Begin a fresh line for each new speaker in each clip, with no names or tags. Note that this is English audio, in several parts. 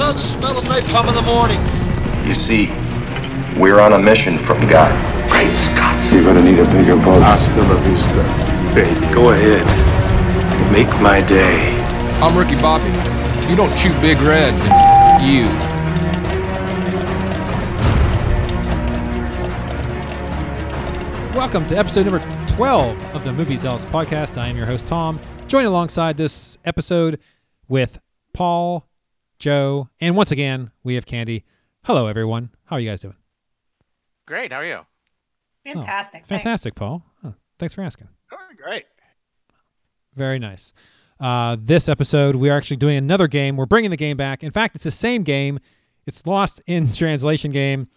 love the smell of napalm in the morning.
You see, we're on a mission from God.
Great Scott.
You're gonna need a bigger boat.
Hasta la vista, baby. Go ahead. Make my day.
I'm Ricky Bobby. If you don't chew Big Red, then f- you.
Welcome to episode number 12 of the Movie Zealots podcast. I am your host, Tom. Joined alongside this episode with Paul, Joe, and once again, we have Candy. Hello, everyone. How are you guys doing?
Great. How are you?
Fantastic.
Oh, fantastic, Paul. Oh, thanks for asking.
Doing great.
Very nice. Uh, this episode, we are actually doing another game. We're bringing the game back. In fact, it's the same game. It's lost in translation game,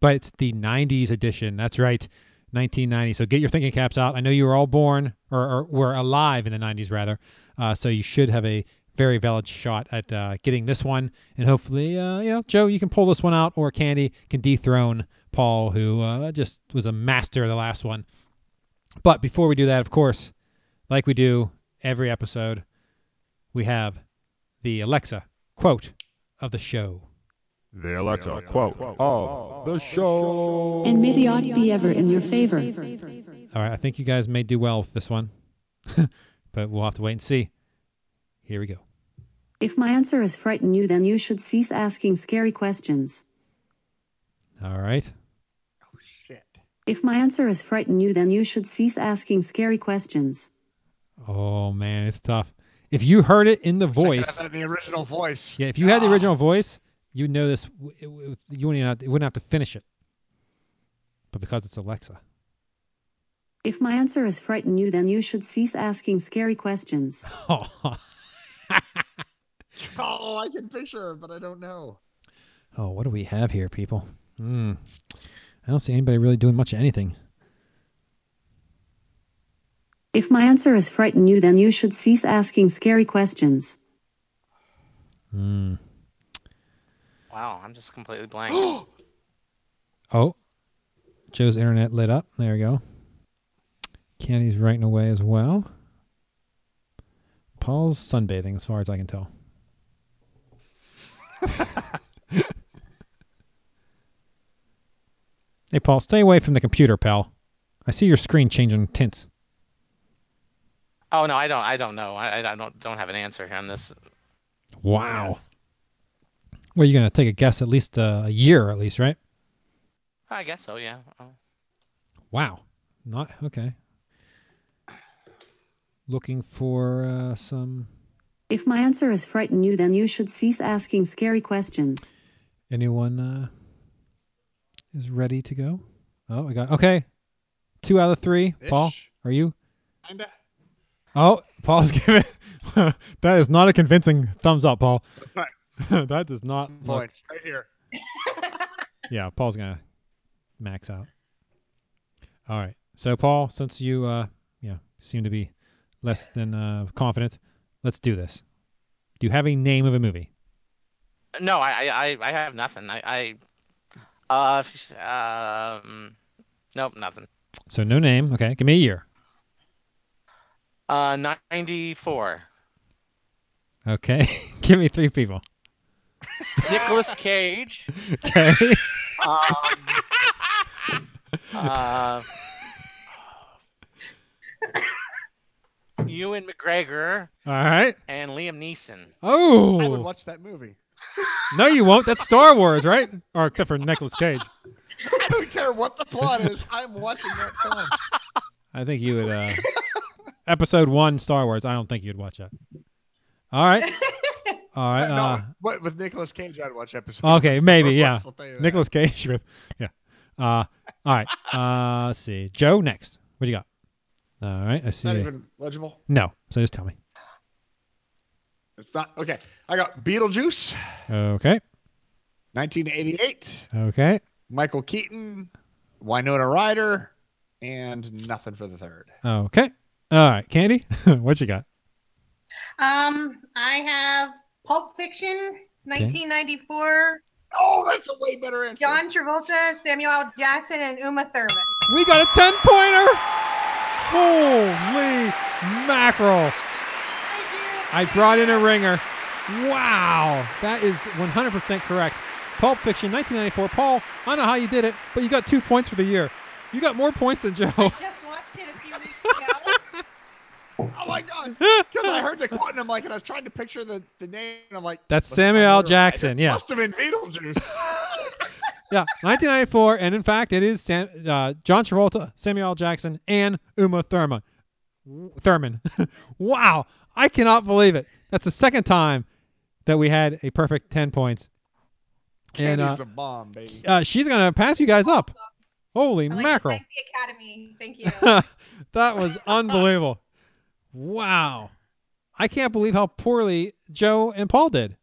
but it's the 90s edition. That's right, 1990. So get your thinking caps out. I know you were all born or, or were alive in the 90s, rather. Uh, so you should have a very valid shot at uh, getting this one. And hopefully, uh, you know, Joe, you can pull this one out, or Candy can dethrone Paul, who uh, just was a master of the last one. But before we do that, of course, like we do every episode, we have the Alexa quote of the show.
The Alexa quote of the show.
And may the odds be ever in your favor.
All right, I think you guys may do well with this one, but we'll have to wait and see. Here we go.
If my answer has frightened you, then you should cease asking scary questions.
All right. Oh, shit.
If my answer has frightened you, then you should cease asking scary questions.
Oh man, it's tough. If you heard it in the voice,
the original voice.
yeah, if you had the ah. original voice, you know this. w- it- You wouldn't have to, you wouldn't have to finish it. But because it's Alexa,
If my answer has frightened you, then you should cease asking scary questions.
oh,
Oh, I can picture her, but I don't know.
oh, what do we have here, people? Hmm. I don't see anybody really doing much of anything.
If my answer has frightened you, then you should cease asking scary questions.
Hmm.
Wow, I'm just completely blank.
Oh, Joe's internet lit up. There we go. Candy's writing away as well. Paul's sunbathing, as far as I can tell. hey, Paul, stay away from the computer, pal. I see your screen changing tints.
oh no, I don't. I don't know. I, I don't don't have an answer on this.
Wow. Well, you're gonna take a guess at least uh, a year, at least, right?
I guess so. Yeah. Oh.
Wow. Not okay. Looking for uh, some
If my answer has frightened you, then you should cease asking scary questions.
Anyone uh, is ready to go? Oh, I got okay. Two out of three. Paul, are you?
Kinda.
Oh, Paul's giving. that is not a convincing thumbs up, Paul. that does not. Look,
right here.
yeah, Paul's gonna max out. All right. So, Paul, since you uh, you know, seem to be less than uh, confident, let's do this. Do you have a name of a movie?
No, I I I have nothing. I I uh um nope nothing.
So, no name. Okay. Give me a year.
Uh, ninety four.
Okay. Give me three people.
Nicolas Cage.
Okay.
Um, uh, Ewan McGregor
All right.
and Liam Neeson.
Oh.
I would watch that movie.
No, you won't. That's Star Wars, right? Or except for Nicolas Cage.
I don't care what the plot is. I'm watching that film.
I think you would. Uh, episode one, Star Wars. I don't think you'd watch that. All right. All right.
no,
Uh,
but with Nicolas Cage, I'd watch episode.
okay,
one.
maybe. Yeah.
Wars, I'll tell you that.
Nicolas Cage with. Yeah. Uh, all right. Uh, let's see. Joe next. What do you got? All right. I see.
Not even legible.
No. So just tell me.
It's not okay. I got Beetlejuice,
Okay.
1988.
Okay.
Michael Keaton, Winona Ryder, and nothing for the third.
Okay. All right. Candy, what you got?
Um, I have Pulp Fiction, 1994.
Oh, that's a way better answer.
John Travolta, Samuel L. Jackson, and Uma Thurman.
We got a 10 pointer. Holy mackerel. I brought in a ringer. Wow, that is 100% correct. Pulp Fiction, 1994. Paul, I don't know how you did it, but you got two points for the year. You got more points than Joe.
I just watched it a few weeks ago.
Oh my god! Because I heard the quote and I'm like, and I was trying to picture the, the name and I'm like,
That's Samuel L. Jackson, yeah.
Must have been Beetlejuice.
yeah, 1994, and in fact, it is Sam, uh, John Travolta, Samuel L. Jackson, and Uma Thurman. Thurman. wow, I cannot believe it. That's the second time that we had a perfect 10 points. And
Candy's
uh,
the bomb, baby.
uh, she's gonna pass you guys up. Holy
like
mackerel!
thank the Academy. Thank you.
that was unbelievable. Wow. I can't believe how poorly Joe and Paul did.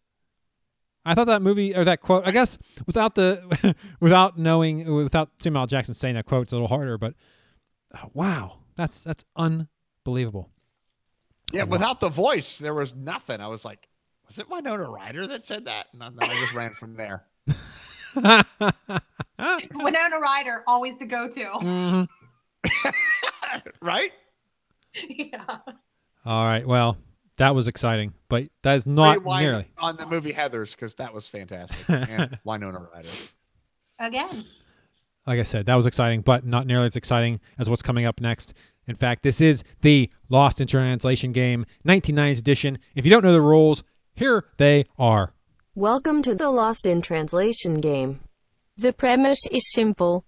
I thought that movie or that quote, I guess without the without knowing without Samuel L. Jackson saying that quote, it's a little harder, but uh, wow. That's that's unbelievable.
Yeah, without the voice, there was nothing. I was like, was it Winona Ryder that said that? And then I just ran from there.
Winona Ryder, always the go-to.
Mhm.
right?
yeah.
All right. Well, that was exciting, but that is not
Rewind
nearly.
on the movie Heathers because that was fantastic. and Winona Ryder.
Again.
like I said, that was exciting, but not nearly as exciting as what's coming up next. In fact, this is the Lost in Translation game, 1990s edition. If you don't know the rules, here they are.
Welcome to the Lost in Translation game. The premise is simple.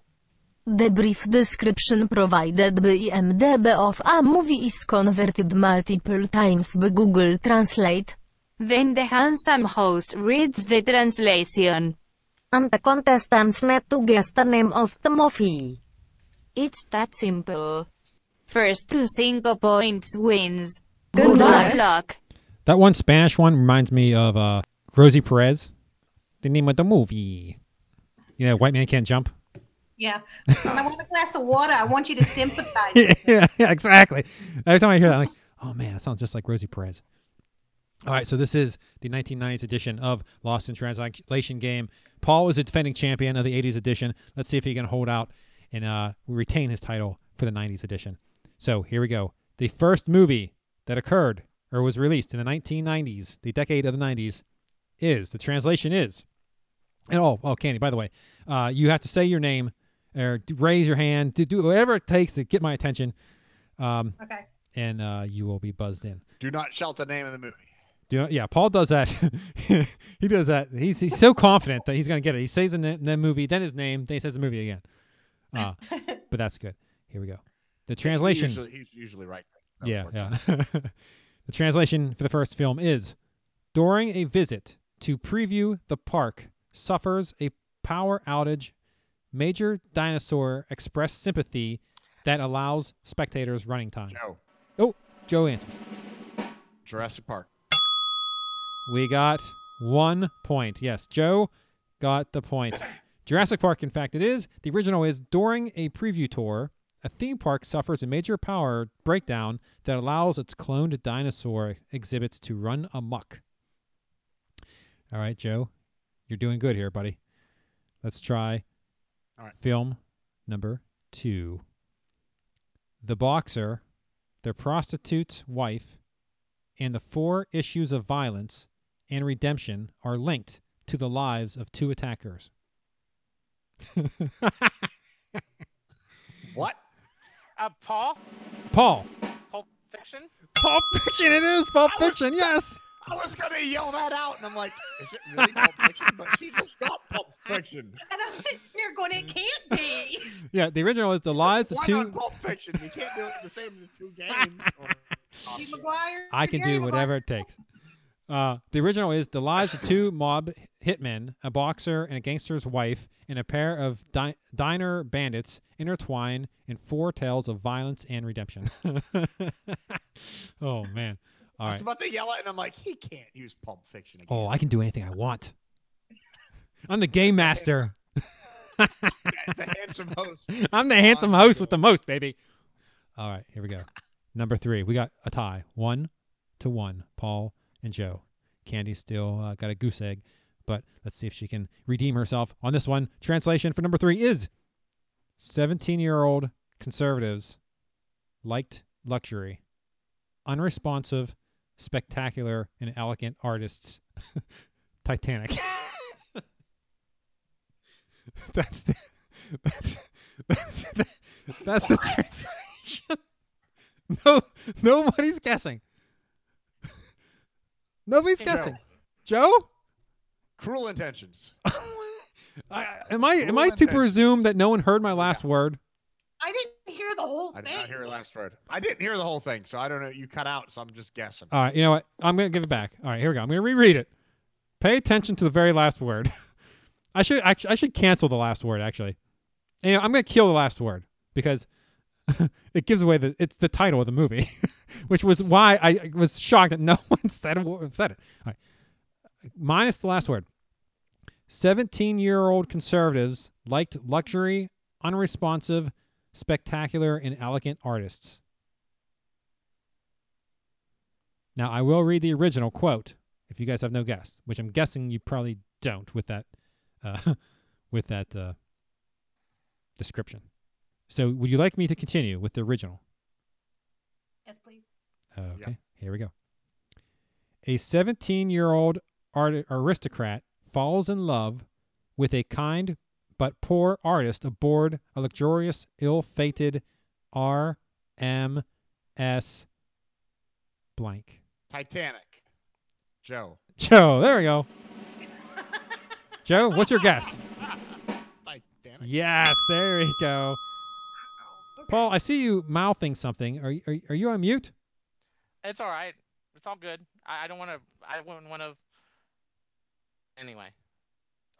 The brief description provided by IMDb of a movie is converted multiple times by Google Translate.
Then the handsome host reads the translation.
And the contestants need to guess the name of the movie.
It's that simple. First to cinco points wins.
Good
Good
luck.
luck.
That one Spanish one reminds me of uh, Rosie Perez, the name of the movie. You know, White Man Can't Jump.
Yeah. I want a glass of water, I want you to sympathize.
yeah, yeah, exactly. Every time I hear that, I'm like, oh man, that sounds just like Rosie Perez. All right, so this is the 1990s edition of Lost in Translation game. Paul is the defending champion of the 80s edition. Let's see if he can hold out and uh, retain his title for the 90s edition. So here we go. The first movie that occurred or was released in the 1990s, the decade of the 90s, is the translation is. And oh, oh, Candy. By the way, uh, you have to say your name or raise your hand, do, do whatever it takes to get my attention, um,
Okay.
and uh, you will be buzzed in.
Do not shout the name of the movie.
Do you, yeah, Paul does that. he does that. He's he's so confident that he's gonna get it. He says the, the movie, then his name, then he says the movie again. Uh, but that's good. Here we go. The translation.
He's usually, he's usually right. That
Yeah, yeah. the translation for the first film is During a visit to preview the park, suffers a power outage. Major dinosaur express sympathy that allows spectators running time.
Joe.
Oh, Joe answered.
Jurassic Park.
We got one point. Yes, Joe got the point. Jurassic Park, in fact, it is. The original is during a preview tour, a theme park suffers a major power breakdown that allows its cloned dinosaur exhibits to run amok. All right, Joe, you're doing good here, buddy. Let's try
All right.
film number two. The boxer, the prostitute's wife, and the four issues of violence and redemption are linked to the lives of two attackers.
What?
Uh, Paul?
Paul.
Pulp Fiction?
Pulp Fiction, it is Pulp Fiction, yes.
I was gonna yell that out, and I'm like, is it really Pulp Fiction? But she just got Pulp Fiction.
And I'm sitting there going, it can't be.
Yeah, the original is the lives of
One
two.
on Pulp Fiction. You can't do it the same as the two games. Or,
Steve McGuire.
I can
Jerry
do whatever it takes. Uh, the original is the lives of two mob hitmen, a boxer and a gangster's wife, and a pair of di- diner bandits intertwine in four tales of violence and redemption. oh man! All
I
right.
was about to yell it, and I'm like, he can't use Pulp Fiction again.
Oh, I can do anything I want. I'm the game master.
the, handsome host.
I'm the handsome host with the most, baby. All right, here we go. Number three, we got a tie, one to one. Paul and Joe. Candy still uh, got a goose egg, but let's see if she can redeem herself on this one. Translation for number three is 17 year old conservatives liked luxury, unresponsive, spectacular, and elegant artists Titanic. that's the that's that's the, that's the translation. No, nobody's guessing. Nobody's
Joe.
guessing. Joe,
Cruel intentions.
I, am I am
Cruel
I to presume that no one heard my last word?
I didn't hear the whole
I
thing.
I did not hear your last word. I didn't hear the whole thing, so I don't know. You cut out, so I'm just guessing.
All right, you know what? I'm gonna give it back. All right, here we go. I'm gonna reread it. Pay attention to the very last word. I should actually I should cancel the last word actually. And, you know, I'm gonna kill the last word because it gives away the it's the title of the movie, which was why I was shocked that no one said. Said it. Minus the last word. 17 year old conservatives liked luxury, unresponsive, spectacular, and elegant artists. Now, I will read the original quote if you guys have no guess, which I'm guessing you probably don't with that uh, with that uh, description. So, would you like me to continue with the original?
Yes, please.
Okay, here we go. A 17 year old art- aristocrat falls in love with a kind but poor artist aboard a luxurious, ill fated RMS blank.
Titanic. Joe.
Joe, there we go. Joe, what's your guess?
Titanic.
Yes, there we go. Paul, I see you mouthing something. Are you, are, you- are you on mute?
It's all right. It's all good. I, I don't want to. I wouldn't want to. Anyway,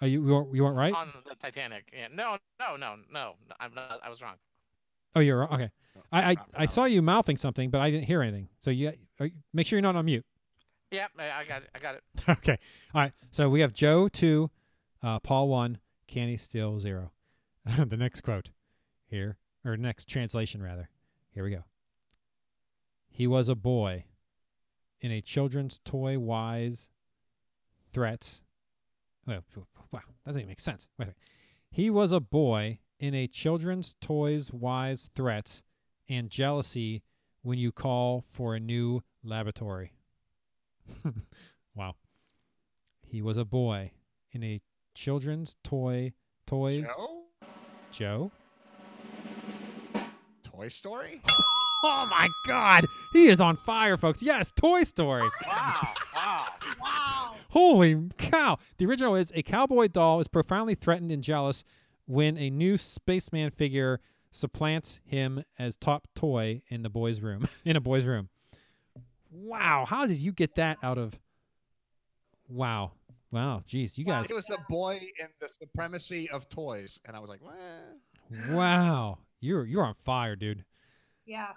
Are you you weren't, you weren't right?
on the Titanic. Yeah. No, no, no, no. I'm not. I was wrong.
Oh, you're wrong. Okay. I I, I saw you mouthing something, but I didn't hear anything. So you are, you- make sure you're not on mute.
Yep. I, I got it. I got it.
okay. All right. So we have Joe two, uh, Paul one, Candy still zero. the next quote here, or next translation rather. Here we go. He was a boy in a children's toy wise threats. Well, wow, that doesn't even make sense. Wait a minute. He was a boy in a children's toys wise threats and jealousy when you call for a new laboratory. wow. He was a boy in a children's toy toys.
Joe?
Joe?
Toy Story?
Oh my god. He is on fire, folks. Yes, Toy Story.
wow. Wow.
Wow.
Holy cow. The original is a cowboy doll is profoundly threatened and jealous when a new spaceman figure supplants him as top toy in the boy's room. in a boy's room. Wow, how did you get that out of Wow. Wow, geez, you guys
It was a boy in the supremacy of toys, and I was like, well,
Wow. You're you're on fire, dude.
Yeah.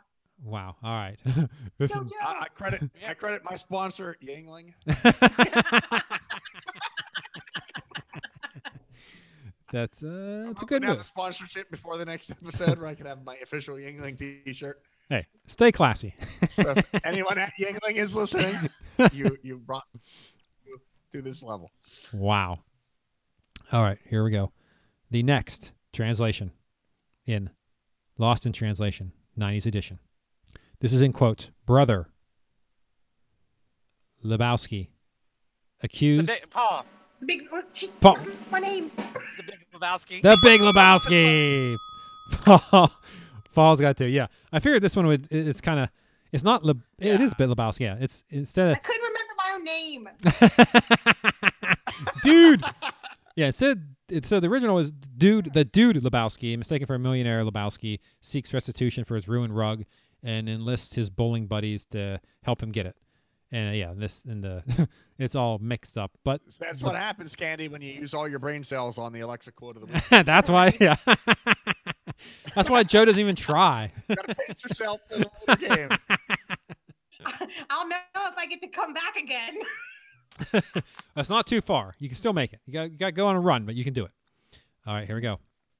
Wow. All right. this is
I, I credit I credit my sponsor Yuengling.
That's uh that's a
I'm
good
gonna have a
move.
sponsorship before the next episode where I can have my official Yuengling T-shirt.
Hey, stay classy.
So if anyone at Yuengling is listening, you you brought you to this level.
Wow. All right, here we go. The next translation in Lost in Translation, 90s edition. This is in quotes. Brother Lebowski
The
accused
big, Paul.
The big. she-
Paul.
My name.
The big Lebowski.
The Big Lebowski. Paul, Paul's got to. Yeah, I figured this one would. It's kind of. It's not. Le, It is Big Lebowski. Yeah, it's instead
I
of
couldn't remember my own name.
dude. Yeah, it said it, so. The original was dude, the dude Lebowski, mistaken for a millionaire Lebowski, seeks restitution for his ruined rug and enlists his bowling buddies to help him get it. And uh, yeah, this and the it's all mixed up. But
That's what happens, Candy, when you use all your brain cells on the Alexa quote of the week.
that's why. Yeah, that's why Joe doesn't even try.
You gotta pace yourself for the game.
I'll know if I get to come back again.
That's not too far. You can still make it. You got, you got to go on a run, but you can do it. All right, here we go.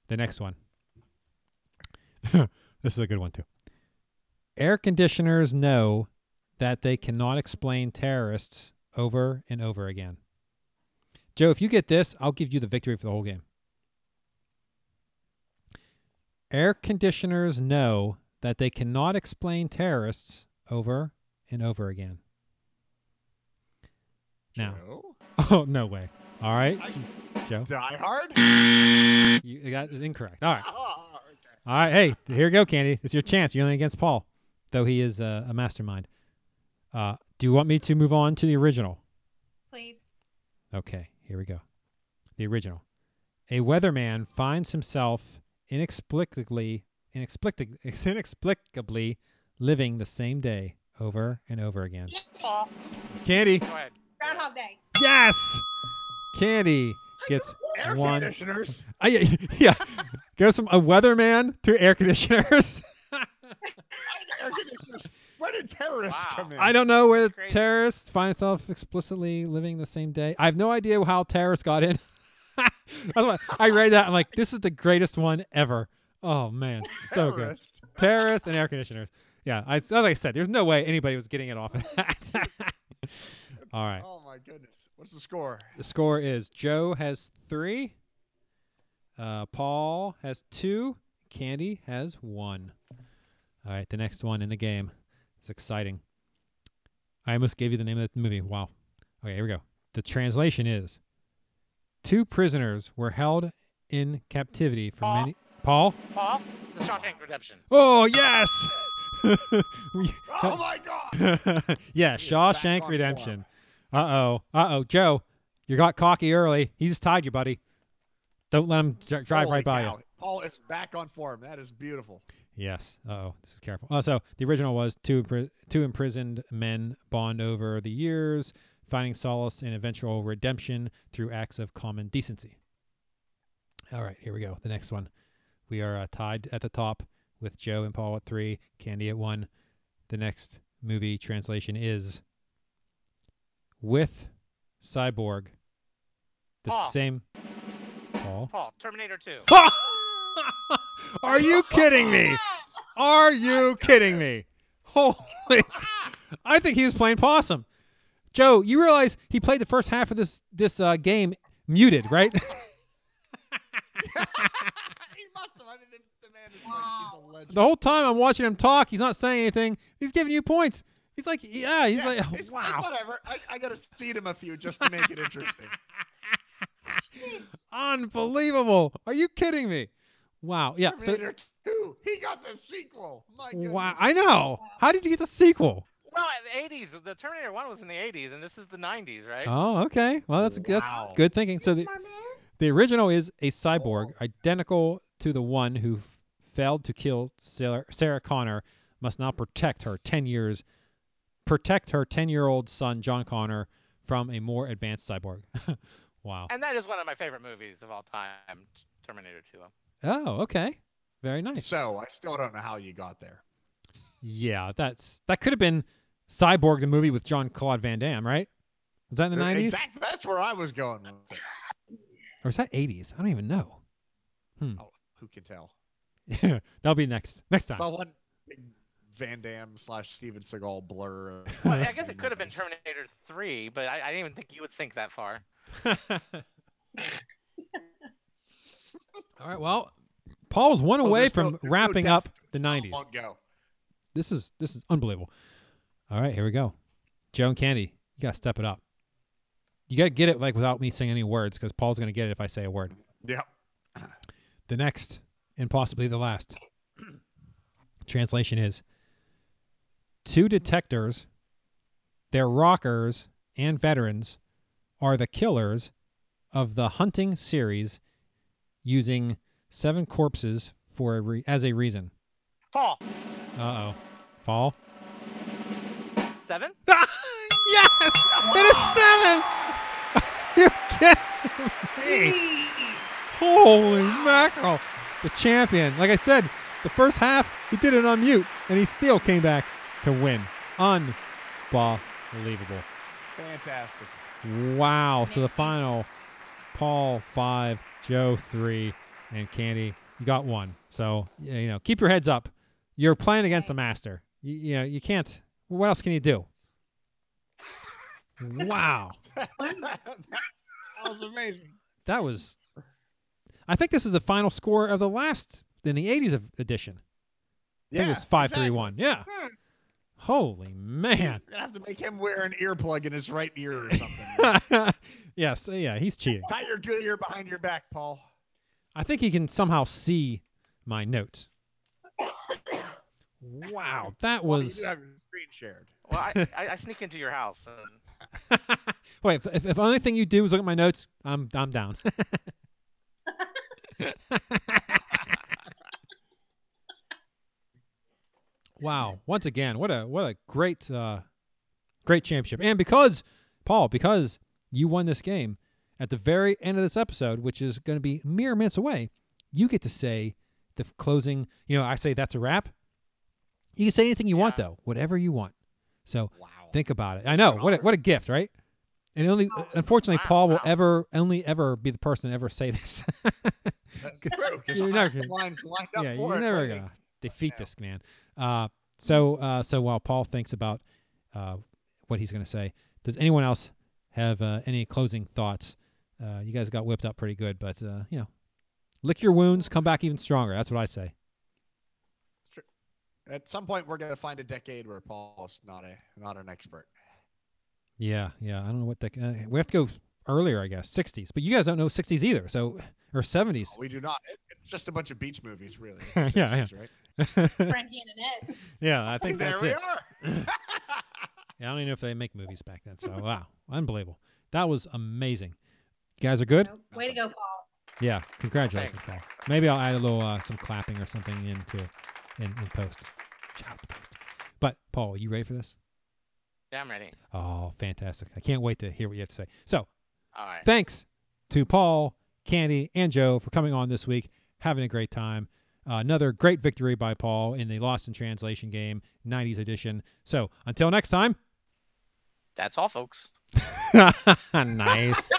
The next one. this is a good one, too. Air conditioners know that they cannot explain terrorists over and over again. Joe, if you get this, I'll give you the victory for the whole game. Air conditioners know that they cannot explain terrorists over and over again. Now,
Joe?
Oh no way. All right, Joe.
Die Hard.
You you got it incorrect. All right.
Oh,
All right. Hey, here you go, Candy. It's your chance. You're only against Paul, though he is uh, a mastermind. Uh, do you want me to move on to the original?
Please.
Okay, here we go. The original. A weatherman finds himself inexplicably, inexplicably, inexplicably living the same day over and over again.
Paul.
Candy.
Go ahead.
Groundhog Day.
Yes. Candy gets one.
Air
one.
conditioners.
Uh, yeah, yeah. Goes from a weatherman to air conditioners.
Air conditioners. Where did terrorists
Wow.
come in?
I don't know where
Crazy.
terrorists find itself explicitly living the same day. I have no idea how terrorists got in. I read that. I'm like, this is the greatest one ever. Oh man, so good. Terrorists and air conditioners. Yeah, I, as I said, there's no way anybody was getting it off of that. All right.
Oh my goodness. What's the score?
The score is Joe has three, uh, Paul has two, Candy has one. All right, the next one in the game. It's exciting. I almost gave you the name of the movie. Wow. Okay, here we go. The translation is Two prisoners were held in captivity for
Paul?
many. Paul?
Paul, The Shawshank Redemption.
Oh, yes! We-
Oh my god.
yeah, Shawshank Redemption. Uh oh. Uh oh. Joe, you got cocky early. He's tied you, buddy. Don't let him dri- drive
Holy
right by
cow.
you.
Paul is back on form. That is beautiful.
Yes. Uh oh. This is careful. Oh, so the original was two impri- two imprisoned men bond over the years, finding solace in eventual redemption through acts of common decency. All right, here we go. The next one. We are uh, tied at the top with Joe and Paul at three, Candy at one. The next movie translation is with Cyborg. The
Paul.
same. Paul.
Paul, Terminator 2.
Are you kidding me? Are you kidding me? Holy! I think he was playing possum. Joe, you realize he played the first half of this this uh, game muted, right?
he must. I mean, the, the man is like, he's a legend.
the whole time I'm watching him talk, he's not saying anything. He's giving you points. He's like, yeah, he's
Yeah,
like,
it's like,
wow,
whatever. I, I got to seed him a few just to make it interesting.
unbelievable. Are you kidding me? Wow, yeah. So,
Terminator 2. He got the sequel. My goodness.
wow, I know. How did you get the sequel?
Well, in the 80s, the Terminator 1 was in the 80s, and this is the 90s, right?
Oh, okay. Well, that's
Wow.
that's good thinking. So the the original is a cyborg oh. identical to the one who failed to kill Sarah, Sarah Connor. Must now protect her ten years, protect her ten-year-old son John Connor from a more advanced cyborg. wow.
And that is one of my favorite movies of all time, Terminator 2.
Oh, okay. Very nice.
So, I still don't know how you got there.
Yeah, that's that could have been Cyborg, the movie with Jean-Claude Van Damme, right? Was that in the
Uh,
nineties
Exact, that's where I was going with it.
or was that eighties? I don't even know. Hmm.
Oh, who can tell?
That'll be next next time.
Saw one big Van Damme slash Steven Seagal blur.
Well, I guess it could have been. Terminator 3, but I, I didn't even think you would sink that far.
All right. Well, Paul's one
Oh,
away
there's
from
no- there's no
wrapping up the nineties.
go.
This is this is unbelievable. All right, here we go. Joe and Candy, you gotta step it up. You gotta get it like without me saying any words, because Paul's gonna get it if I say a word.
Yep.
The next, and possibly the last, translation is two detectors, their rockers and veterans, are the killers of the hunting series using seven corpses for a re- as a reason.
Fall.
Uh oh. Fall?
seven?
yes! It is seven! you kidding me? Holy mackerel. The champion. Like I said, the first half, he did it on mute, and he still came back to win. Unbelievable.
Fantastic.
Wow. So the final, Paul five, Joe three, and Candy, you got one. So, you know, keep your heads up. You're playing against a master. You, you know, you can't, what else can you do? Wow.
that was amazing.
That was. I think this is the final score of the last in the '80s of edition. I think it was five three one. Yeah.
Hmm.
Holy man.
Gonna have to make him wear an earplug in his right ear or something.
Yes, yeah, he's cheating.
Tie your good ear behind your back, Paul.
I think he can somehow see my notes. Wow, that
Well, you
was.
do have your screen shared.
Well, I, I, I sneak into your house. And
Wait, if, if, if the only thing you do is look at my notes, I'm I'm down. wow! Once again, what a what a great uh, great championship, and because Paul, because you won this game at the very end of this episode, which is going to be mere minutes away, you get to say the closing. You know, I say that's a wrap. You can say anything you want though, whatever you want. So think about it. I know what a, what a gift, right? And only unfortunately, Paul will ever only ever be the person to ever say this.
That's true. 'cause
You're
I
not gonna-
lines lined up
yeah,
for
you're never
like-
gonna defeat this man. Uh, so uh, so while Paul thinks about uh, what he's gonna say, does anyone else have uh, any closing thoughts? Uh, you guys got whipped up pretty good, but uh, you know, lick your wounds, come back even stronger. That's what I say.
At some point, we're gonna find a decade where Paul's not a not an expert.
Yeah, yeah. I don't know what the uh, we have to go earlier, I guess, 60s. But you guys don't know 60s either, so or 70s.
We do not. It, it's just a bunch of beach movies, really.
yeah, yeah.
right?
Frankie and Annette.
yeah, I think
there
that's
we
it.
are.
Yeah, I don't even know if they make movies back then. So wow, unbelievable. That was amazing. You guys are good.
Way to go, Paul.
Yeah, congratulations, Paul. Maybe I'll add a little uh, some clapping or something into in, in post. Shout out to post. But Paul, you ready for this?
yeah, I'm ready.
Oh, fantastic! I can't wait to hear what you have to say. So,
All right.
thanks to Paul, Candy, and Joe for coming on this week, having a great time. Uh, another great victory by Paul in the Lost in Translation game, 90s edition. So, until next time.
That's all, folks.
nice.